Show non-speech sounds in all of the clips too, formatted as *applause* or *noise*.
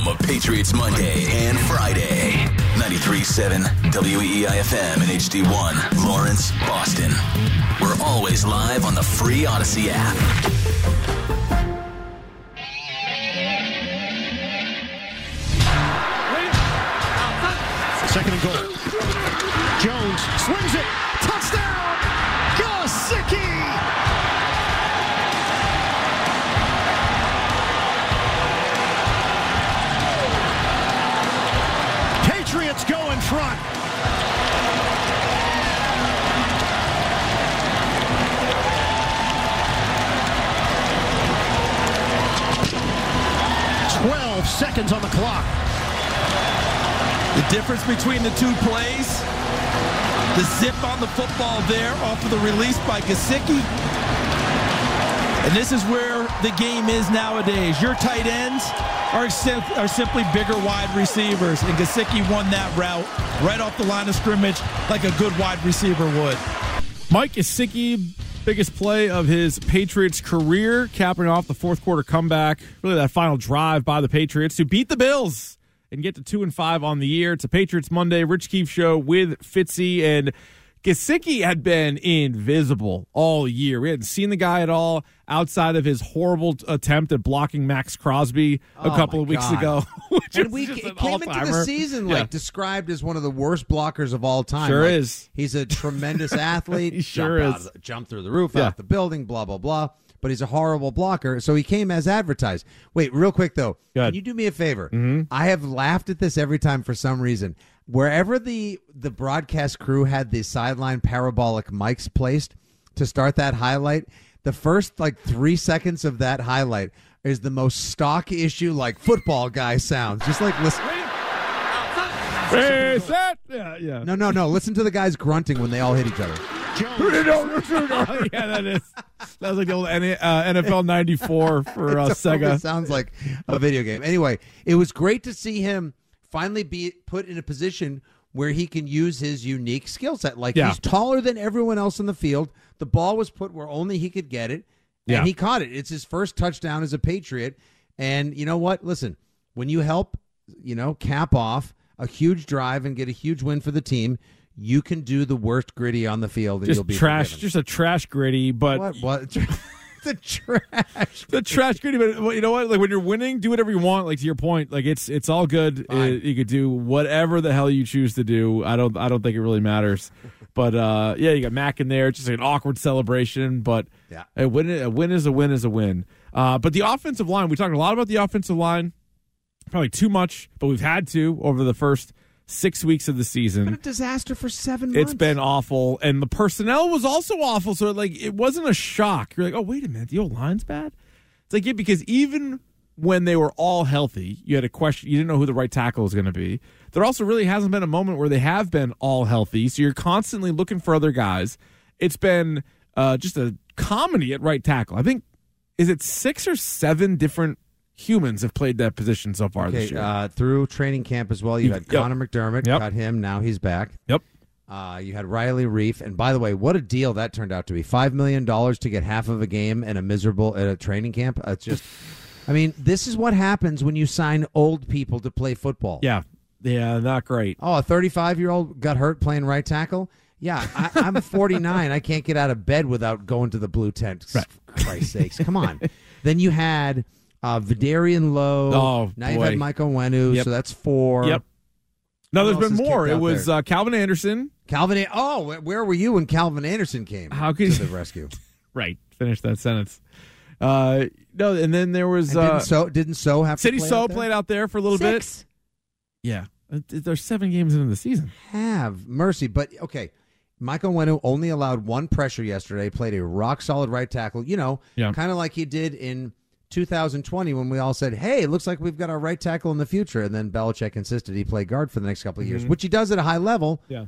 home of Patriots Monday and Friday. 93.7 WEEIFM and HD1, Lawrence, Boston. We're always live on the free Odyssey app. Second and goal. Jones swings it. 12 seconds on the clock. The difference between the two plays, the zip on the football there off of the release by Gesicki. And this is where the game is nowadays. Your tight ends are, sim- are simply bigger wide receivers, and Gesicki won that route right off the line of scrimmage like a good wide receiver would. Mike Gesicki biggest play of his Patriots career, capping off the fourth quarter comeback. Really, that final drive by the Patriots to beat the Bills and get to two and five on the year. It's a Patriots Monday, Rich Keefe show with Fitzy and Gesicki had been invisible all year. We hadn't seen the guy at all outside of his horrible attempt at blocking Maxx Crosby a Oh, couple of weeks God. ago. *laughs* which and we just it an came into the season Yeah. like described as one of the worst blockers of all time. Sure Like, is. He's a tremendous *laughs* athlete. He sure jump out is. of jump through the roof, Yeah. out the building, blah blah blah. But he's a horrible blocker, so he came as advertised. Wait, real quick though, can you do me a favor? Mm-hmm. I have laughed at this every time for some reason. Wherever the the broadcast crew had the sideline parabolic mics placed to start that highlight, the first like three seconds of that highlight is the most stock issue like football guy sounds. Just like listen. Hey, set. Yeah, yeah. No, no, no. Listen to the guys grunting when they all hit each other. *laughs* yeah, that is. That was like the old uh, NFL '94 for *laughs* uh, It Sega. sounds like a video game. Anyway, it was great to see him finally be put in a position where he can use his unique skill set. Like Yeah. he's taller than everyone else in the field. The ball was put where only he could get it, and Yeah. he caught it. It's his first touchdown as a Patriot. And you know what? Listen, when you help, you know, cap off a huge drive and get a huge win for the team, you can do the worst gritty on the field, and you'll Just be trash, forgiven. just a trash gritty, but what? What? *laughs* *laughs* the trash. the trash gritty. But you know what? Like when you're winning, do whatever you want. Like to your point, like it's it's all good. It- you could do whatever the hell you choose to do. I don't I don't think it really matters. But uh, yeah, you got Mac in there. It's just like an awkward celebration, but Yeah. a win a win is a win is a win. Uh, but the offensive line, we talked a lot about the offensive line. Probably too much, but we've had to over the first six weeks of the season. been a disaster for seven months. It's been awful, and the personnel was also awful. So like, it wasn't a shock. You're like, oh wait a minute, the old line's bad. It's like yeah, because even when they were all healthy, you had a question. You didn't know who the right tackle was going to be. There also really hasn't been a moment where they have been all healthy. So you're constantly looking for other guys. It's been uh, just a comedy at right tackle. I think is it six or seven different humans have played that position so far this year. uh, through training camp as well, you had yep. Connor McDermott, Yep. cut him, now he's back. yep. Uh, you had Riley Reiff, and by the way, what a deal that turned out to be! Five million dollars to get half of a game and a miserable at a training camp. Uh, It's just, I mean, this is what happens when you sign old people to play football. Yeah. Yeah. Not great. Oh, a 35 year old got hurt playing right tackle. Yeah, I, I'm *laughs* 49. I can't get out of bed without going to the blue tent. Right. Christ's sakes, come on. then you had uh, Vederian Lowe. Oh, now you've had Mike Onwenu, Yep. so that's four. Yep. No, there's been more. It was uh, Calvin Anderson. Calvin. A- Oh, where were you when Calvin Anderson came? How could to you- the rescue? *laughs* Right. Finish that sentence. Uh, no, and then there was And uh, didn't so didn't so have City to play So out there? played out there for a little Six? bit. Yeah. Uh, There's seven games into the season. Have mercy, but okay. Mike Onwenu only allowed one pressure yesterday. Played a rock solid right tackle. You know, Yeah. kind of like he did in 2020 when we all said, "Hey, it looks like we've got our right tackle in the future." And then Belichick insisted he play guard for the next couple of years, mm-hmm. which he does at a high level. Yeah.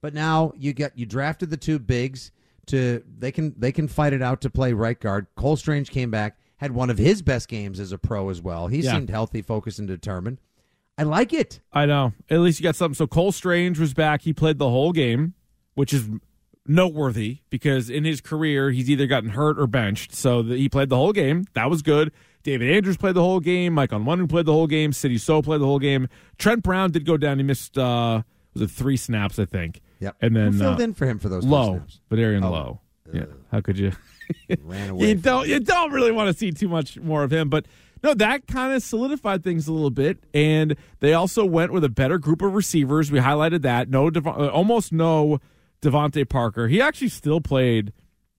But now you get you drafted the two bigs to they can they can fight it out to play right guard. Cole Strange came back, had one of his best games as a pro as well. He Yeah. seemed healthy, focused, and determined. I like it. I know. At least you got something. So Cole Strange was back. He played the whole game, which is noteworthy because in his career he's either gotten hurt or benched. So the, he played the whole game. That was good. David Andrews played the whole game. Mike Onwenu played the whole game. Sidy Sow played the whole game. Trent Brown did go down. He missed uh, was it three snaps, I think. Yep. And then Who filled uh, in for him for those low, snaps? Valerian Oh. Low. Yeah. How could you? *laughs* Ran away. you don't you don't really want to see too much more of him. But no, that kind of solidified things a little bit, and they also went with a better group of receivers. We highlighted that. No, uh, almost no DeVante Parker. He actually still played,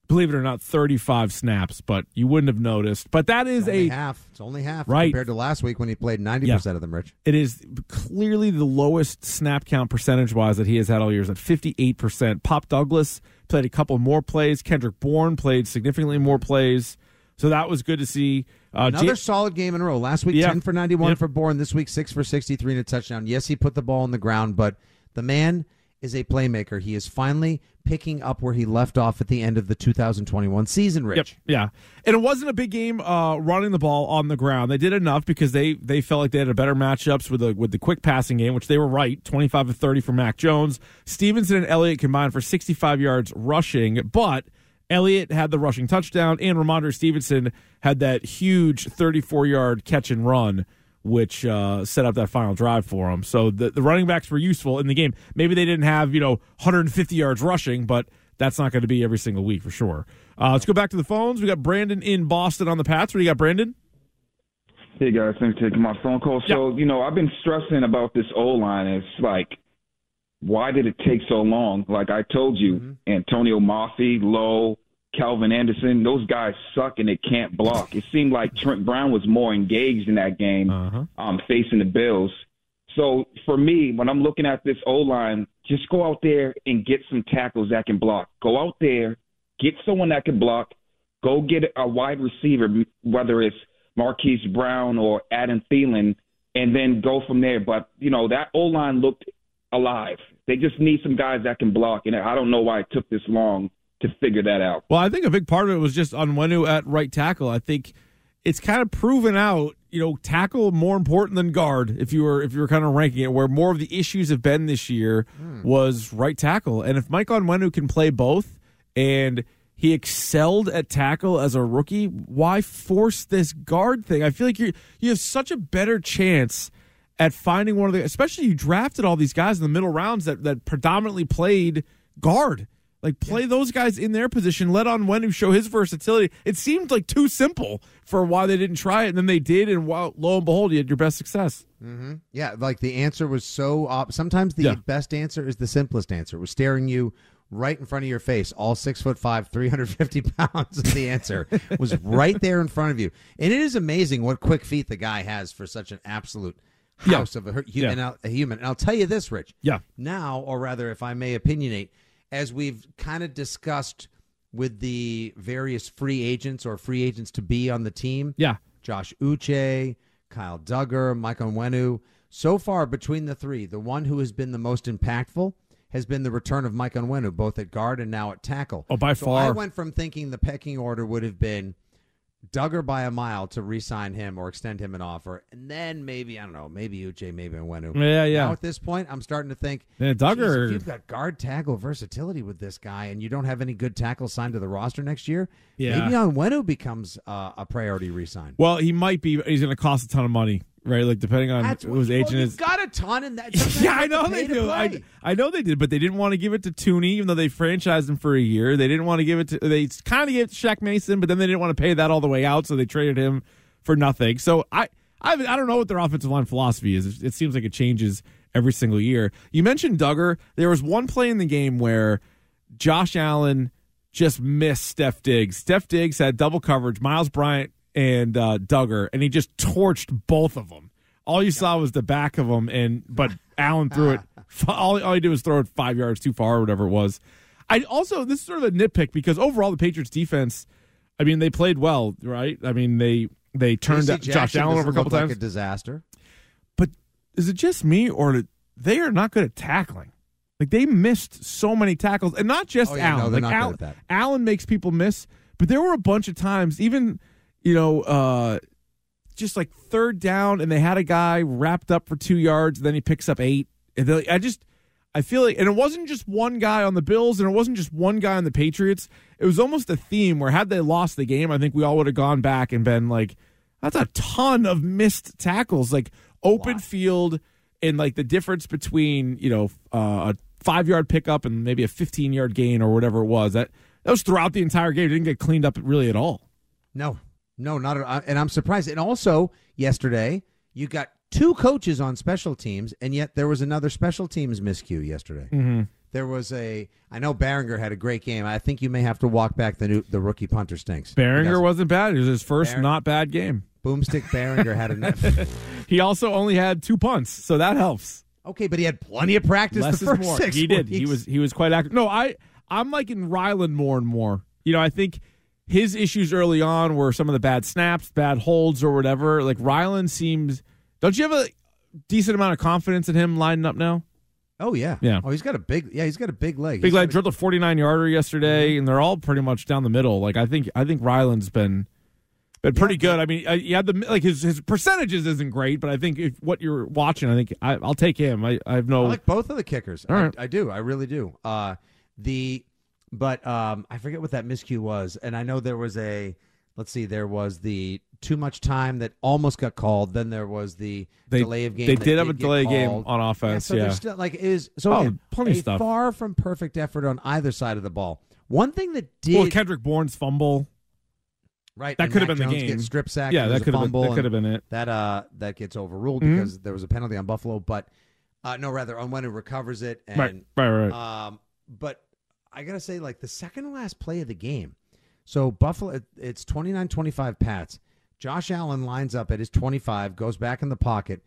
believe it or not, thirty-five snaps, but you wouldn't have noticed. But that is a half. It's only half Right. compared to last week when he played ninety percent of them. Rich. it is clearly the lowest snap count percentage wise that he has had all years at 58%. Pop Douglas played a couple more plays. Kendrick Bourne played significantly more plays. So that was good to see. Uh, Another Ja- solid game in a row. Last week, Yeah. ten for ninety-one Yep. for Bourne. This week, six for sixty-three and a touchdown. Yes, he put the ball on the ground, but the man is a playmaker. He is finally picking up where he left off at the end of the 2021 season. Rich. Yep. Yeah. And it wasn't a big game uh, running the ball on the ground. They did enough because they they felt like they had a better matchups with the with the quick passing game, which they were right. 25 of 30 for Mac Jones. Stevenson and Elliott combined for 65 yards rushing, but Elliott had the rushing touchdown and Rhamondre Stevenson had that huge 34 yard catch and run which uh, set up that final drive for him. So the, the running backs were useful in the game. Maybe they didn't have, you know, 150 yards rushing, but that's not going to be every single week for sure. Uh, let's go back to the phones. We got Brandon in Boston on the Pats. What do you got, Brandon? Hey guys, thanks for taking my phone call. So, you know, I've been stressing about this O line. It's like, why did it take so long? Like I told you, Atonio Mafi, Lowe, Calvin Anderson, those guys suck and they can't block. It seemed like Trent Brown was more engaged in that game, Uh-huh. um, facing the Bills. So for me, when I'm looking at this O line, just go out there and get some tackles that can block. Go out there, get someone that can block. Go get a wide receiver, whether it's Marquise Brown or Adam Thielen, and then go from there. But you know that O line looked alive. They just need some guys that can block, and I don't know why it took this long to figure that out. Well, I think a big part of it was just Onwenu at right tackle. I think it's kind of proven out, you know, tackle more important than guard. If you were if you were kind of ranking it, where more of the issues have been this year hmm. was right tackle, and if Mike Onwenu can play both, and he excelled at tackle as a rookie, why force this guard thing? I feel like you you have such a better chance at finding one of the, especially you drafted all these guys in the middle rounds that that predominantly played guard. Like play those guys in their position. Let Onwenu show his versatility. It seemed like too simple for why they didn't try it, and then they did, and wow, lo and behold, you had your best success. Mm-hmm. Yeah, like the answer was so. Op- Sometimes the Yeah. best answer is the simplest answer. It was staring you right in front of your face. All six foot five, three hundred fifty *laughs* pounds. Is the answer was right there in front of you, and it is amazing what quick feet the guy has for such an absolute Yeah. house of a, hu- Yeah. and a human. And I'll tell you this, Rich. Yeah. Now, or rather, if I may opinionate, as we've kind of discussed with the various free agents or free agents to be on the team. Yeah, Josh Uche, Kyle Dugger, Mike Onwenu. So far, between the three, the one who has been the most impactful has been the return of Mike Onwenu, both at guard and now at tackle. Oh, by so far. I went from thinking the pecking order would have been Dugger by a mile to re-sign him or extend him an offer, and then maybe I don't know, maybe Uche, maybe Onwenu. Yeah, yeah. Now at this point, I'm starting to think, Yeah, geez, Dugger- if you've got guard tackle versatility with this guy, and you don't have any good tackle signed to the roster next year, Yeah. maybe Onwenu becomes uh, a priority re-sign. Well, he might be. He's going to cost a ton of money, right? Like depending on That's who his well, agent you've is. got a ton in that. *laughs* Yeah, I know they do. I. I know they did, but they didn't want to give it to Thuney, even though they franchised him for a year. They didn't want to give it to. They kind of gave it to Shaq Mason, but then they didn't want to pay that all the way out, so they traded him for nothing. So I, I, I don't know what their offensive line philosophy is. It, it seems like it changes every single year. You mentioned Dugger. There was one play in the game where Josh Allen just missed Steph Diggs. Steph Diggs had double coverage, Myles Bryant and uh, Dugger, and he just torched both of them. All you saw was the back of them, and but Allen threw it. *laughs* All, all he did was throw it five yards too far, or whatever it was. I also this is sort of a nitpick because overall the Patriots defense, I mean they played well, right? I mean they they turned. Josh Allen over a couple times, Like a disaster. but is it just me or they are not good at tackling? Like they missed so many tackles, and not just Oh, yeah, no, Allen. they're like not good Allen, at that. Allen makes people miss, but there were a bunch of times, even you know, uh, just like third down, and they had a guy wrapped up for two yards, and then he picks up eight. And they- I just, I feel like, and it wasn't just one guy on the Bills, and it wasn't just one guy on the Patriots. It was almost a theme where had they lost the game, I think we all would have gone back and been like, That's a ton of missed tackles, like open field, and like the difference between you know uh, a five yard pickup and maybe a fifteen yard gain or whatever it was. That that was throughout the entire game. It didn't get cleaned up really at all. No, no, not at all. And I'm surprised. And also, yesterday, you got two coaches on special teams, and yet there was another special teams miscue yesterday. Mm-hmm. There was a. I know Baringer had a great game. I think you may have to walk back the new, the rookie punter stinks. Baringer wasn't bad. It was his first not bad game. Boomstick Baringer had a. *laughs* He also only had two punts, so that helps. okay, but he had plenty of practice Less the is more. six he did. He was he was quite active. No, I I'm liking Ryland more and more. You know, I think his issues early on were some of the bad snaps, bad holds, or whatever. Like Ryland seems. Don't you have a decent amount of confidence in him lining up now? Oh yeah, Yeah. Oh, he's got a big. Yeah, he's got a big leg. Big He's leg drilled a 49 yarder yesterday, Mm-hmm. and they're all pretty much down the middle. Like I think I think Ryland's been been pretty good. I mean, uh, he had the like his his percentages isn't great, but I think if what you're watching, I think I, I'll take him. I, I have no. I like both of the kickers. All I. I do. I really do. Uh, the but um, I forget what that miscue was, and I know there was a. Let's see. There was the too much time that almost got called. Then there was the They- delay of game. they did have a delay game on offense, so yeah. there's still like it is so Oh, again, plenty a stuff. far from perfect effort on either side of the ball. One thing that did well, Kendrick Bourne's fumble. right that could have been the game. strip sack. Yeah, that could have been that could have been it. that uh that gets overruled Mhm. because there was a penalty on Buffalo, but uh no, rather on when it recovers it and Right, right, right. um but I gotta say, like the second to last play of the game. So Buffalo, it's 29-25 Pats. Josh Allen lines up at his 25, goes back in the pocket,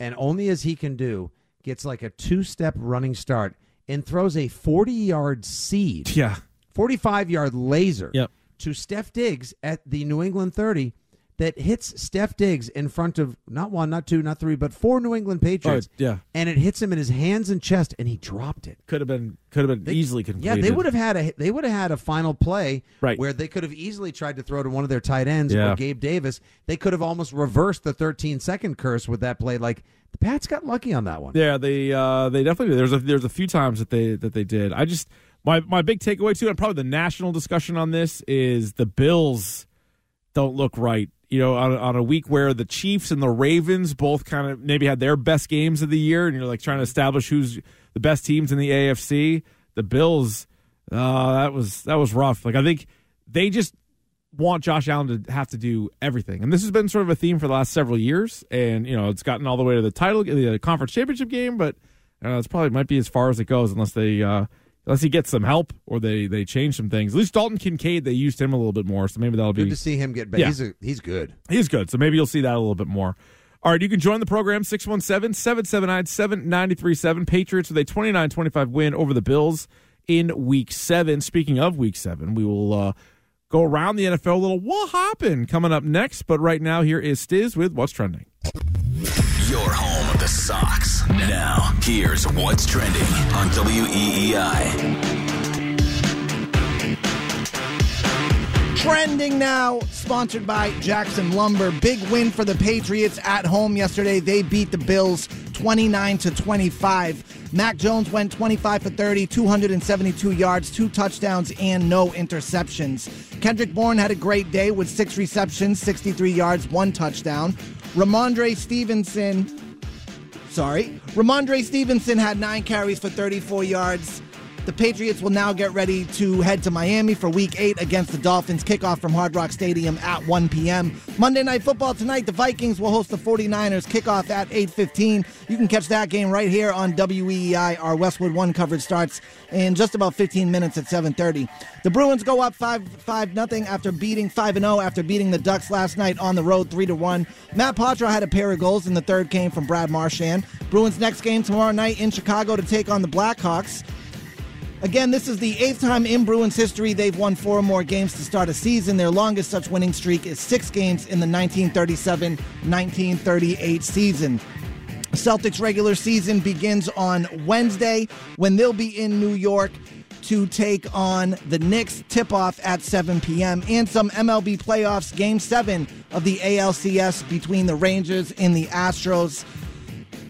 and only as he can do, gets like a two-step running start and throws a 40-yard seed yeah, 45 yard laser Yep. to Steph Diggs at the New England 30 that hits Steph Diggs in front of not one, not two, not three, but four New England Patriots. Oh, yeah. And it hits him in his hands and chest and he dropped it. could have been could have been They- easily Yeah, they would have had a they would have had a final play Right. where they could have easily tried to throw to one of their tight ends Yeah. or Gabe Davis. They could have almost reversed the 13 second curse with that play. Like the Pats got lucky on that one. Yeah, they uh, they definitely. There's a there's a few times that they that they did. I just my my big takeaway too, and probably the national discussion on this is the Bills don't look right. You know, on, on a week where the Chiefs and the Ravens both kind of maybe had their best games of the year, and you're like trying to establish who's the best teams in the AFC. The Bills, uh, that was that was rough. Like I think they just want Josh Allen to have to do everything. And this has been sort of a theme for the last several years. And, you know, it's gotten all the way to the title, the conference championship game, but uh, it's probably might be as far as it goes unless they, uh, unless he gets some help or they, they change some things. At least Dalton Kincaid, they used him a little bit more. So maybe that'll be Good to see him get back. Yeah. He's a, he's good. he's good. So maybe you'll see that a little bit more. All right, you can join the program 617 779 7937. Patriots with a 29 25 win over the Bills in week seven. Speaking of week seven, we will uh, go around the NFL a little what happened coming up next. But right now, here is Stiz with What's Trending. Your home of the socks. Now, here's what's trending on WEEI. Trending now, sponsored by Jackson Lumber. Big win for the Patriots at home yesterday. They beat the Bills 29 to 25. Mac Jones went 25 for 30, 272 yards, two touchdowns, and no interceptions. Kendrick Bourne had a great day with six receptions, 63 yards, one touchdown. Rhamondre Stevenson sorry. Rhamondre Stevenson had nine carries for 34 yards. The Patriots will now get ready to head to Miami for week eight against the Dolphins. Kickoff from Hard Rock Stadium at 1 p.m. Monday Night Football tonight, the Vikings will host the 49ers. Kickoff at 8.15. You can catch that game right here on WEEI. Our Westwood One coverage starts in just about 15 minutes at 7.30. The Bruins go up 5 5 nothing after beating 5 0 after beating the Ducks last night on the road 3 to 1. Matt Poitras had a pair of goals, and the third came from Brad Marchand. Bruins next game tomorrow night in Chicago to take on the Blackhawks. Again, this is the eighth time in Bruins history they've won four or more games to start a season. Their longest such winning streak is six games in the 1937 1938 season. Celtics regular season begins on Wednesday when they'll be in New York to take on the Knicks. Tip off at 7 p.m. and some MLB playoffs. Game seven of the ALCS between the Rangers and the Astros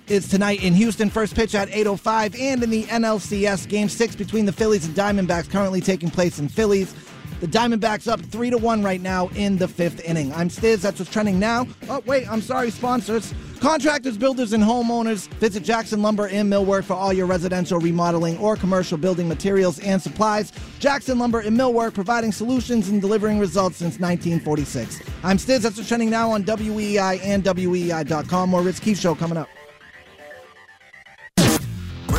is tonight in Houston. First pitch at 8:05, and in the NLCS, Game Six between the Phillies and Diamondbacks, currently taking place in Phillies. The Diamondbacks up three to one right now in the fifth inning. I'm Stiz. That's what's trending now. Oh wait, I'm sorry. Sponsors, contractors, builders, and homeowners. Visit Jackson Lumber and Millwork for all your residential remodeling or commercial building materials and supplies. Jackson Lumber and Millwork, providing solutions and delivering results since 1946. I'm Stiz. That's what's trending now on WEI and WEI.com. More Rich Keefe Show coming up.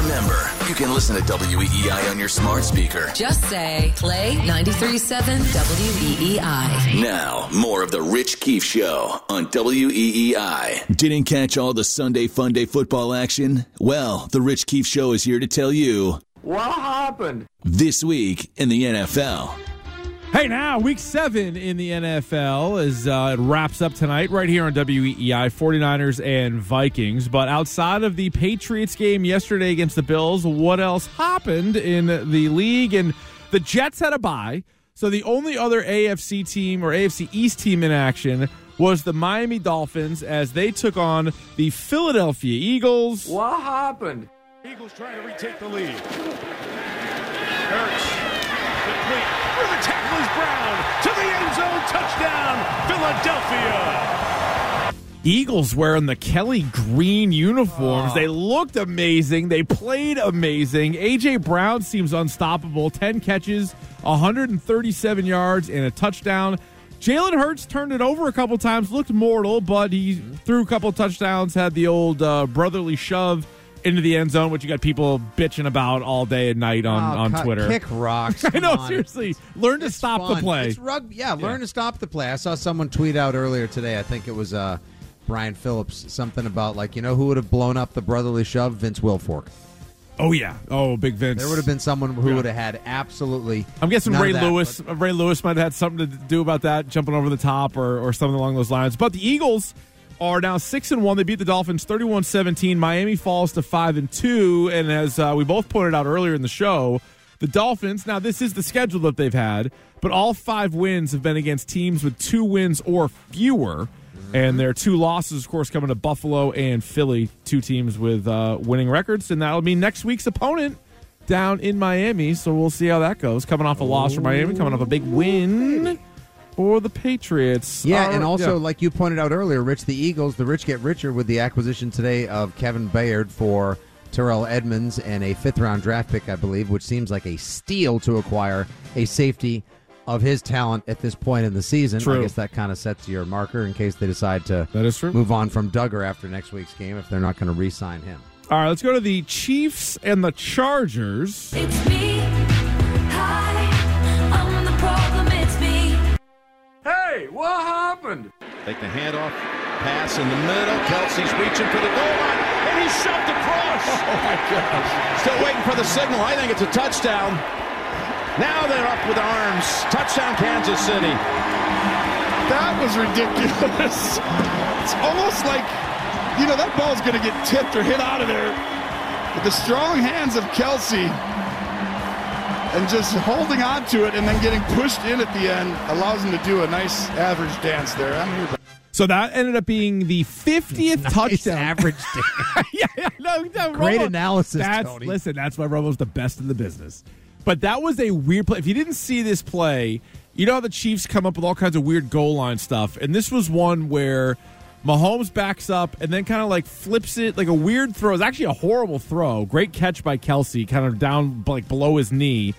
Remember, you can listen to WEEI on your smart speaker. Just say play 93.7 WEEI. Now, more of the Rich Keefe Show on WEEI. Didn't catch all the Sunday Funday football action? Well, the Rich Keefe Show is here to tell you What happened? this week in the NFL. Hey, now week seven in the NFL as uh, it wraps up tonight right here on WEEI 49ers and Vikings. But outside of the Patriots game yesterday against the Bills, what else happened in the league? And the Jets had a bye. So the only other AFC team or AFC East team in action was the Miami Dolphins as they took on the Philadelphia Eagles. What happened? Eagles trying to retake the lead. Hurts. Complete. Through the tackle is Brown. To the end zone. Touchdown. Philadelphia. Eagles wearing the Kelly green uniforms. They looked amazing. They played amazing. AJ Brown seems unstoppable. 10 catches, 137 yards, and a touchdown. Jalen Hurts turned it over a couple times, looked mortal, but he threw a couple touchdowns, had the old uh, brotherly shove into the end zone, which you got people bitching about all day and night on, Oh, on cut- Twitter. Kick rocks. *laughs* I know, on. seriously. Learn to stop the play. It's rugby. Yeah, learn to stop the play. I saw someone tweet out earlier today. I think it was uh, Brian Phillips. Something about like you know who would have blown up the brotherly shove? Vince Wilfork. Oh, yeah. Oh, Big Vince. There would have been someone who Yeah. would have had absolutely. I'm guessing Ray that, Lewis. but- Ray Lewis might have had something to do about that, jumping over the top or, or something along those lines. But the Eagles are now six and one. They beat the Dolphins 31-17. Miami falls to five and two. And as uh, we both pointed out earlier in the show, the Dolphins. Now this is the schedule that they've had, but all five wins have been against teams with two wins or fewer. And their two losses, of course, coming to Buffalo and Philly, two teams with uh, winning records, and that'll be next week's opponent down in Miami. So we'll see how that goes. Coming off a loss for Miami, coming off a big win for the Patriots. Yeah, and also yeah. like you pointed out earlier, Rich, the Eagles, the rich get richer with the acquisition today of Kevin Byard for Terrell Edmunds and a fifth round draft pick, I believe, which seems like a steal to acquire a safety of his talent at this point in the season. True. I guess that kind of sets your marker in case they decide to That is true. move on from Dugger after next week's game if they're not going to re-sign him. All right, let's go to the Chiefs and the Chargers. It's me. What happened? Take the handoff. Pass in the middle. Kelce's reaching for the goal line. And he's shoved across. Oh, my gosh. Still waiting for the signal. I think it's a touchdown. Now they're up with arms. Touchdown, Kansas City. That was ridiculous. *laughs* It's almost like, you know, that ball's going to get tipped or hit out of there. But the strong hands of Kelce and just holding on to it and then getting pushed in at the end allows him to do a nice average dance there. I'm here. So that ended up being the 50th Nice touchdown. average. *laughs* yeah, yeah, no, no, Great Romo- analysis, That's, Tony. Listen, that's why Romo's the best in the business. But that was a weird play. If you didn't see this play, you know how the Chiefs come up with all kinds of weird goal line stuff, and this was one where Mahomes backs up and then kind of like flips it like a weird throw. It's actually a horrible throw. Great catch by Kelce, kind of down like below his knee.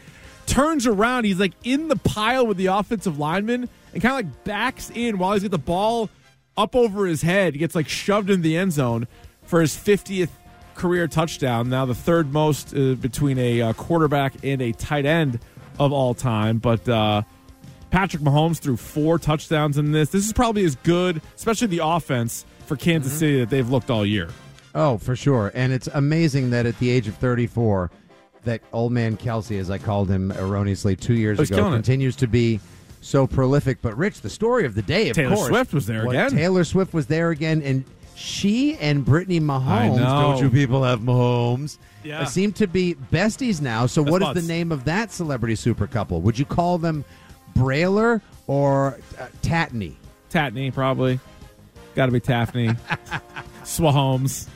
Turns around, he's like in the pile with the offensive lineman, and kind of like backs in while he's got the ball up over his head. He gets like shoved in the end zone for his 50th career touchdown. Now the third most uh, between a uh, quarterback and a tight end of all time. But uh, Patrick Mahomes threw four touchdowns in this. This is probably as good, especially the offense for Kansas Mm-hmm. City that they've looked all year. Oh, for sure. And it's amazing that at the age of 34, that old man Kelce, as I called him erroneously two years He's ago, killing it. continues to be so prolific. But Rich, the story of the day, of Taylor course, Swift was there again. Taylor Swift was there again, and she and Brittany Mahomes. Don't you people have Mahomes? Yeah. seem to be besties now. So, Best what is the name of that celebrity super couple? Would you call them Brailer or uh, Tatney? Tatney, probably. Got to be Taffney. *laughs* Swahomes.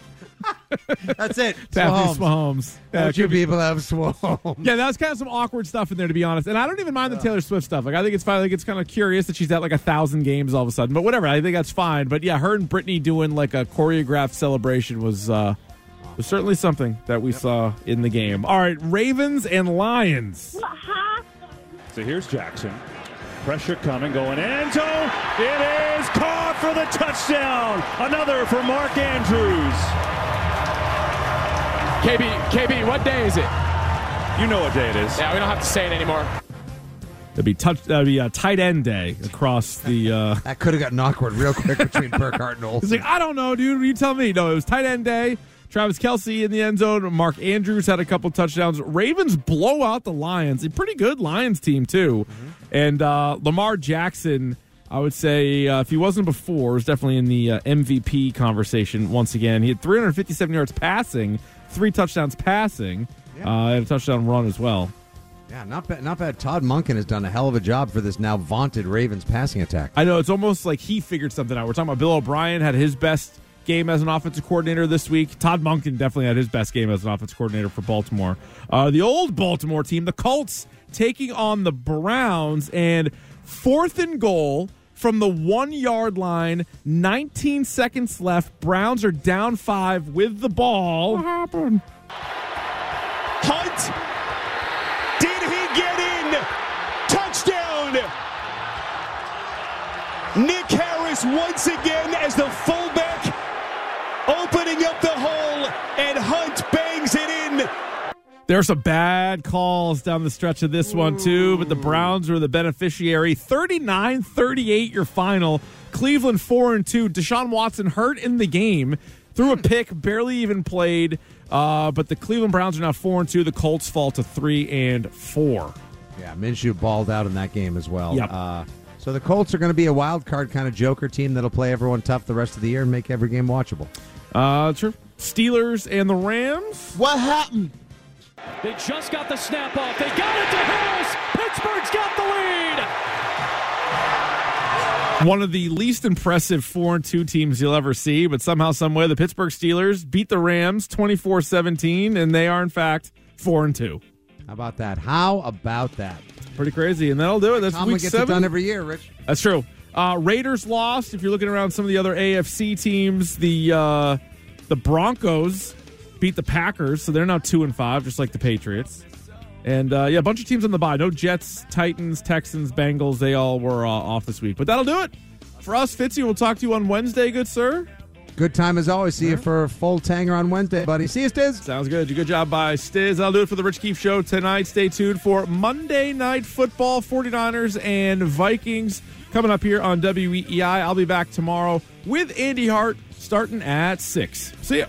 That's it. *laughs* Patrick Swahomes. Mahomes. Yeah, Don't you could be- people have Swahomes. Yeah, that was kind of some awkward stuff in there, to be honest. And I don't even mind the Taylor Swift stuff. Like, I think it's fine. Like, it's kind of curious that she's at like a thousand games all of a sudden. But whatever, I think that's fine. But yeah, her and Brittany doing like a choreographed celebration was uh was certainly something that we saw in the game. All right, Ravens and Lions. So here's Jackson. Pressure coming, going end zone. It is caught for the touchdown. Another for Mark Andrews. KB, KB, what day is it? You know what day it is. Yeah, we don't have to say it anymore. That'd be touch. That'd be a tight end day across the. uh *laughs* That could have gotten awkward real quick between Burkhardt *laughs* and He's like, I don't know, dude. You tell me. No, it was tight end day. Travis Kelce in the end zone. Mark Andrews had a couple touchdowns. Ravens blow out the Lions. A pretty good Lions team too. And uh, Lamar Jackson, I would say, uh, if he wasn't before, is definitely in the uh, MVP conversation once again. He had 357 yards passing, three touchdowns passing, uh, and a touchdown run as well. Yeah, not bad. Not bad. Todd Monken has done a hell of a job for this now vaunted Ravens passing attack. I know it's almost like he figured something out. We're talking about Bill O'Brien had his best game as an offensive coordinator this week. Todd Monken definitely had his best game as an offensive coordinator for Baltimore. Uh, the old Baltimore team, the Colts, taking on the Browns, and fourth and goal from the one yard line, 19 seconds left. Browns are down five with the ball. What happened? Hunt. Did he get in? Touchdown. Nick Harris once again as the fullback opening up the hole and Hunt bangs it in. There's some bad calls down the stretch of this one, too, but the Browns were the beneficiary. 39 38, your final. Cleveland 4 and 2. Deshaun Watson hurt in the game, threw a pick, barely even played. Uh, but the Cleveland Browns are now 4 and 2. The Colts fall to 3 and 4. Yeah, Minshew balled out in that game as well. Yep. Uh, so the Colts are going to be a wild card kind of joker team that'll play everyone tough the rest of the year and make every game watchable. Uh, true. Steelers and the Rams. What happened? They just got the snap off. They got it to Harris. Pittsburgh's got the lead. One of the least impressive 4 and 2 teams you'll ever see, but somehow, someway, the Pittsburgh Steelers beat the Rams 24 17, and they are, in fact, 4 and 2. How about that? How about that? Pretty crazy, and that'll do it. That's Tomlin week gets seven. it done every year, Rich. That's true. Uh, Raiders lost. If you're looking around some of the other AFC teams, the uh, the Broncos beat the Packers, so they're now two and five, just like the Patriots. And uh, yeah, a bunch of teams on the bye. No Jets, Titans, Texans, Bengals. They all were uh, off this week. But that'll do it for us. Fitzy, we'll talk to you on Wednesday, good sir. Good time as always. See you for a full tanger on Wednesday, buddy. See you, Stiz. Sounds good. You Good job by Stiz. That'll do it for the Rich Keefe Show tonight. Stay tuned for Monday Night Football, 49ers and Vikings coming up here on WEEI. I'll be back tomorrow with Andy Hart starting at 6. See ya.